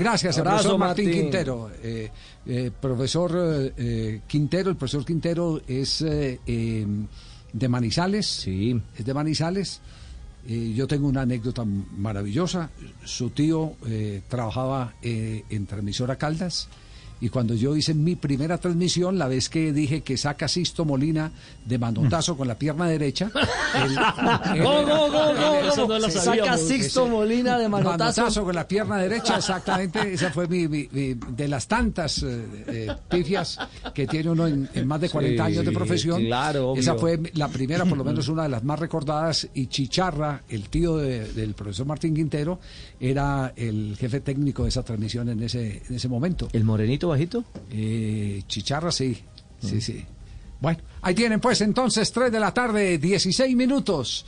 Gracias, Abrazo, profesor Martín, Martín. Quintero. Eh, eh, profesor eh, Quintero, el profesor Quintero es eh, de Manizales. Sí. Es de Manizales. Yo tengo una anécdota maravillosa. Su tío trabajaba en Transmisora Caldas. Y cuando yo hice mi primera transmisión, la vez que dije que saca Sisto Molina de manotazo con la pierna derecha. Saca Sixto Ese- Molina de manotazo. con la pierna derecha, exactamente. Esa fue mi, mi- mi- de las tantas eh, eh, pifias que tiene uno en, en más de 40 Sí, años de profesión. claro, obvio. Esa fue la primera, por lo menos una de las más recordadas. Y Chicharra, el tío de- del profesor Martín Quintero, era el jefe técnico de esa transmisión en ese, en ese momento. ¿El morenito bajito? Eh, Chicharra, sí, sí, sí. Bueno, ahí tienen pues entonces 3 de la tarde, 16 minutos.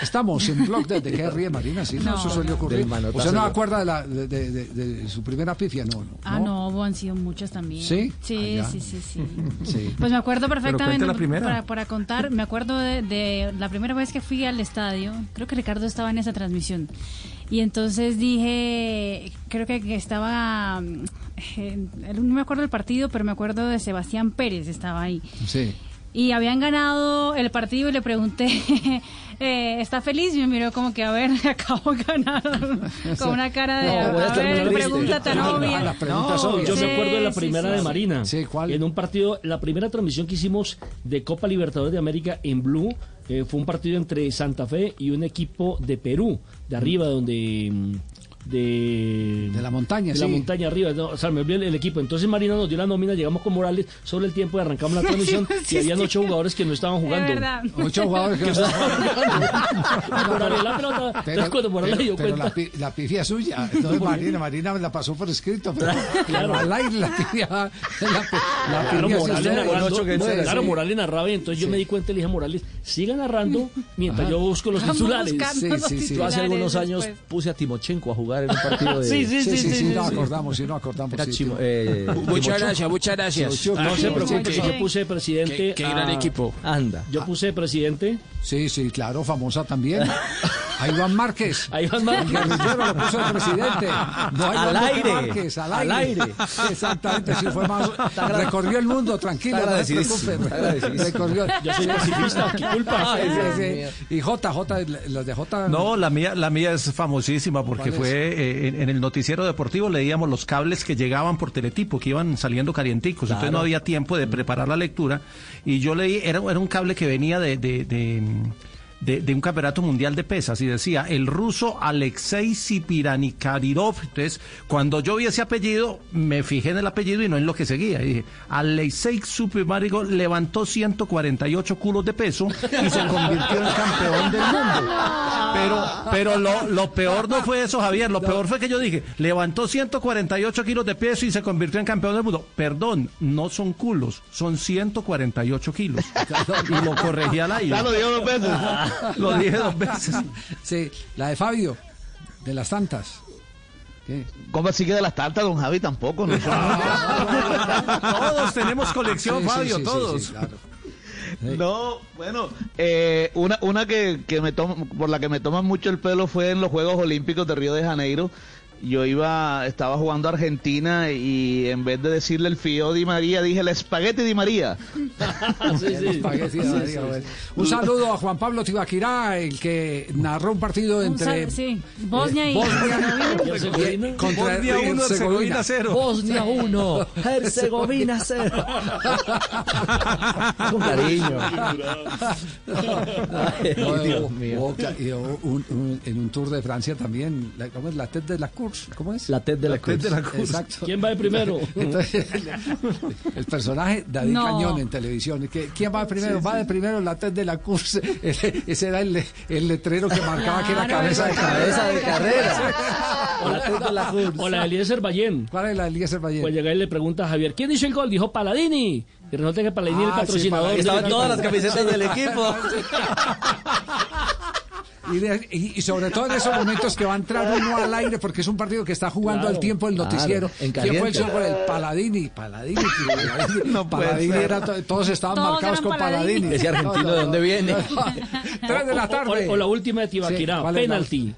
Estamos en blog de, de qué ríe Marina, sí, no, No, eso suele no. ocurrir. Del manotazo. ¿Usted no se acuerda de, la, de, de- de- de su primera pifia? No, no. Ah, no, han sido muchas también. ¿Sí? Sí, Ah, sí, sí, sí. Sí. Pues me acuerdo perfectamente la primera. Para, para contar, me acuerdo de, de la primera vez que fui al estadio, creo que Ricardo estaba en esa transmisión. Y entonces dije, creo que estaba, eh, no me acuerdo del partido, pero me acuerdo de Sebastián Pérez, estaba ahí. Sí. Y habían ganado el partido y le pregunté, eh, ¿está feliz? Y me miró como que, a ver, acabo de ganar. Con una cara de, No, a ver, pregunta tan obvia. No, obvias. yo Sí, me acuerdo de la primera sí, de sí. Marina. Sí, ¿cuál? En un partido, la primera transmisión que hicimos de Copa Libertadores de América en Blue eh, fue un partido entre Santa Fe y un equipo de Perú, de arriba, donde. De, De la montaña, de la sí. montaña arriba, no, o sea, me olvidé el, el equipo. Entonces Marina nos dio la nómina, llegamos con Morales sobre el tiempo y arrancamos la transmisión y habían ocho jugadores que no estaban Es jugando. verdad. Ocho jugadores que Que estaban Morales la pelota. Entonces cuando Morales pero- dio pero cuenta. la, pi- la pifia suya. Entonces Marina, Marina me la pasó por escrito. Pero, pero al aire la pifia. La, Claro, pifia es Morales usted. narrando, ocho que no era, claro, sí. Morales narraba y entonces yo me di cuenta y le dije a Morales, siga narrando mientras yo busco los titulares. Sí, sí, sí. Yo hace algunos años puse a Timochenko a jugar en un partido de... Sí, sí, Sí, sí, sí, sí, no sí. acordamos, sí, no acordamos. Eh, Muchas gracias, muchas gracias. No se preocupe, sí. yo puse de presidente. Qué, qué gran a- equipo. Anda. Yo puse de presidente Sí, sí, claro, famosa también. A Iván Márquez. a Iván El Márquez. guerrillero lo puso de presidente. No Al aire, Márquez, al al aire. aire. Exactamente, sí fue más. Recorrió el mundo, tranquilo, no se. Recorrió. Yo soy pacifista, ¿qué culpa? Sí, sí, sí. Y J, J, las de J. No, la mía, la mía es famosísima porque fue eh, en, en el noticiero deportivo leíamos los cables que llegaban por teletipo, que iban saliendo calienticos, entonces no había tiempo de preparar la lectura y yo leí, era, era un cable que venía de, de, de, de- de un campeonato mundial de pesas y decía el ruso Alexei Sipiranikadyrov. Entonces, cuando yo vi ese apellido, me fijé en el apellido y no en lo que seguía. Y dije, Alexei Sipiranikadyrov levantó 148 culos de peso y se convirtió en campeón del mundo. Pero, pero lo, lo peor no fue eso, Javier. Lo peor fue que yo dije, levantó 148 kilos de peso y se convirtió en campeón del mundo. Perdón, no son culos, son 148 kilos. Y lo corregí al aire. Ya lo digo dos veces. Lo dije dos veces. Sí, la de Fabio, de las tantas. ¿Qué? ¿Cómo así que de las tantas, don Javi? Tampoco, ¿no? Todos tenemos colección, Sí, Fabio, sí, sí, todos. sí, claro. No, bueno, eh, una, una que, que me toma, por la que me toman mucho el pelo fue en los Juegos Olímpicos de Río de Janeiro. Yo iba, estaba jugando a Argentina y en vez de decirle el fío Di María, dije el espagueti Di María. Sí, sí. Espagueti de María. Un saludo a Juan Pablo Tibaquirá, el que narró un partido entre Bosnia y Bosnia ¿Y Herzegovina? Bosnia uno, Herzegovina cero. Bosnia 1, Herzegovina 0. Con cariño. Dios mío. en un tour de Francia también, ¿cómo es? La tête de la ¿cómo es? La TED de la Cruz. de la Cruz. Exacto. ¿Quién va de primero? Entonces, el personaje David No. Cañón en televisión. ¿Quién va de primero? Va de primero la tête de la course. Ese era el, el letrero que marcaba que era cabeza de Cabeza carrera. de carrera. La TED de la Cruz. O la de Eliezer Ballén. ¿Cuál es la Eliezer Valle? Pues llega y le pregunta a Javier, ¿quién hizo el gol? Dijo Paladini. Y resulta que Paladini el Ah, sí, patrocinador. Paladini. del Estaban todas las camisetas del equipo. Y, de- y- y sobre todo en esos momentos que va a entrar uno al aire porque es un partido que está jugando Claro. al tiempo el noticiero. Claro, en ¿Quién fue el caliente. sobre el Paladini? Paladini. Paladini, No Paladini era to- todos estaban Todos marcados con Paladini. Paladini. Ese argentino, ¿de dónde viene? Tres de la tarde. O, o la última de Tibaquirá, Sí, ¿cuál es la penalti.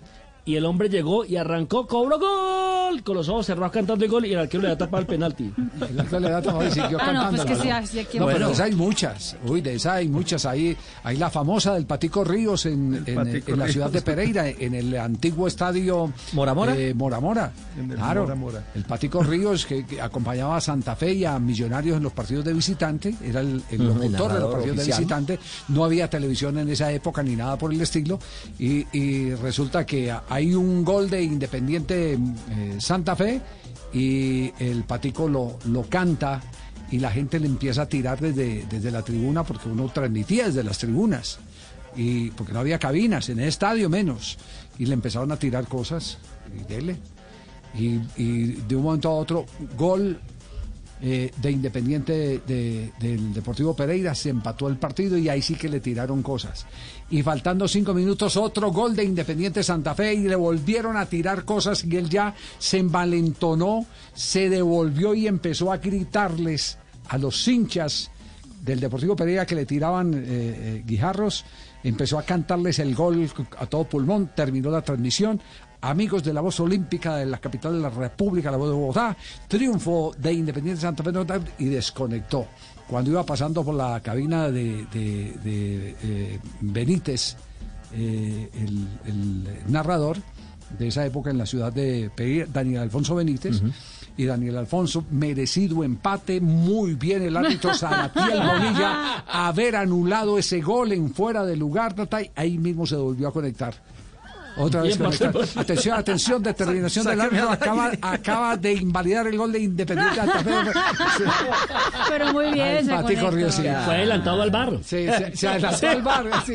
Y el hombre llegó y arrancó, cobró gol, con los ojos cerrados cantando el gol y el arquero le da tapado el penalti. El arquero le da tapado y siguió Ah, no, cantando. pues que sí, así aquí- No, pero Bueno. de esa hay muchas. Uy, de esa hay muchas. Ahí hay la famosa del Patico Ríos en, en- Patico en la Ríos. ciudad de Pereira, en el antiguo estadio ¿Mora Mora? eh, Mora Mora. En el Claro, Mora Mora. el Patico Ríos que, que acompañaba a Santa Fe y a Millonarios en los partidos de visitante, era el, el Ujú, el locutor de los partidos de visitante. No había televisión en esa época ni nada por el estilo. Y, y resulta que hay un gol de Independiente eh, Santa Fe y el Patico lo, lo canta y la gente le empieza a tirar desde, desde la tribuna porque uno transmitía desde las tribunas y porque no había cabinas en el estadio menos. Y le empezaron a tirar cosas y dele. Y, y de un momento a otro gol eh, de Independiente de- del Deportivo Pereira se empató el partido y ahí sí que le tiraron cosas y faltando cinco minutos otro gol de Independiente Santa Fe y le volvieron a tirar cosas y él ya se envalentonó se devolvió y empezó a gritarles a los hinchas del Deportivo Pereira que le tiraban eh, eh, guijarros, empezó a cantarles el gol a todo pulmón, terminó la transmisión. Amigos de la voz olímpica de la capital de la República, la voz de Bogotá, triunfo de Independiente Santa Fe y desconectó. Cuando iba pasando por la cabina de, de- de, eh, Benítez, eh, el, el narrador de esa época en la ciudad de Pereira, Daniel Alfonso Benítez, y Daniel Alfonso, merecido empate, muy bien el árbitro Salatiel Bonilla, haber anulado ese gol en fuera de lugar, ahí mismo se volvió a conectar. Otra vez. Atención, atención, determinación del árbitro, acaba, acaba de invalidar el gol de Independiente Santa Fe. Pero muy bien, Ay, se sí. Fue adelantado al bar. Sí, se, se adelantó al bar, sí.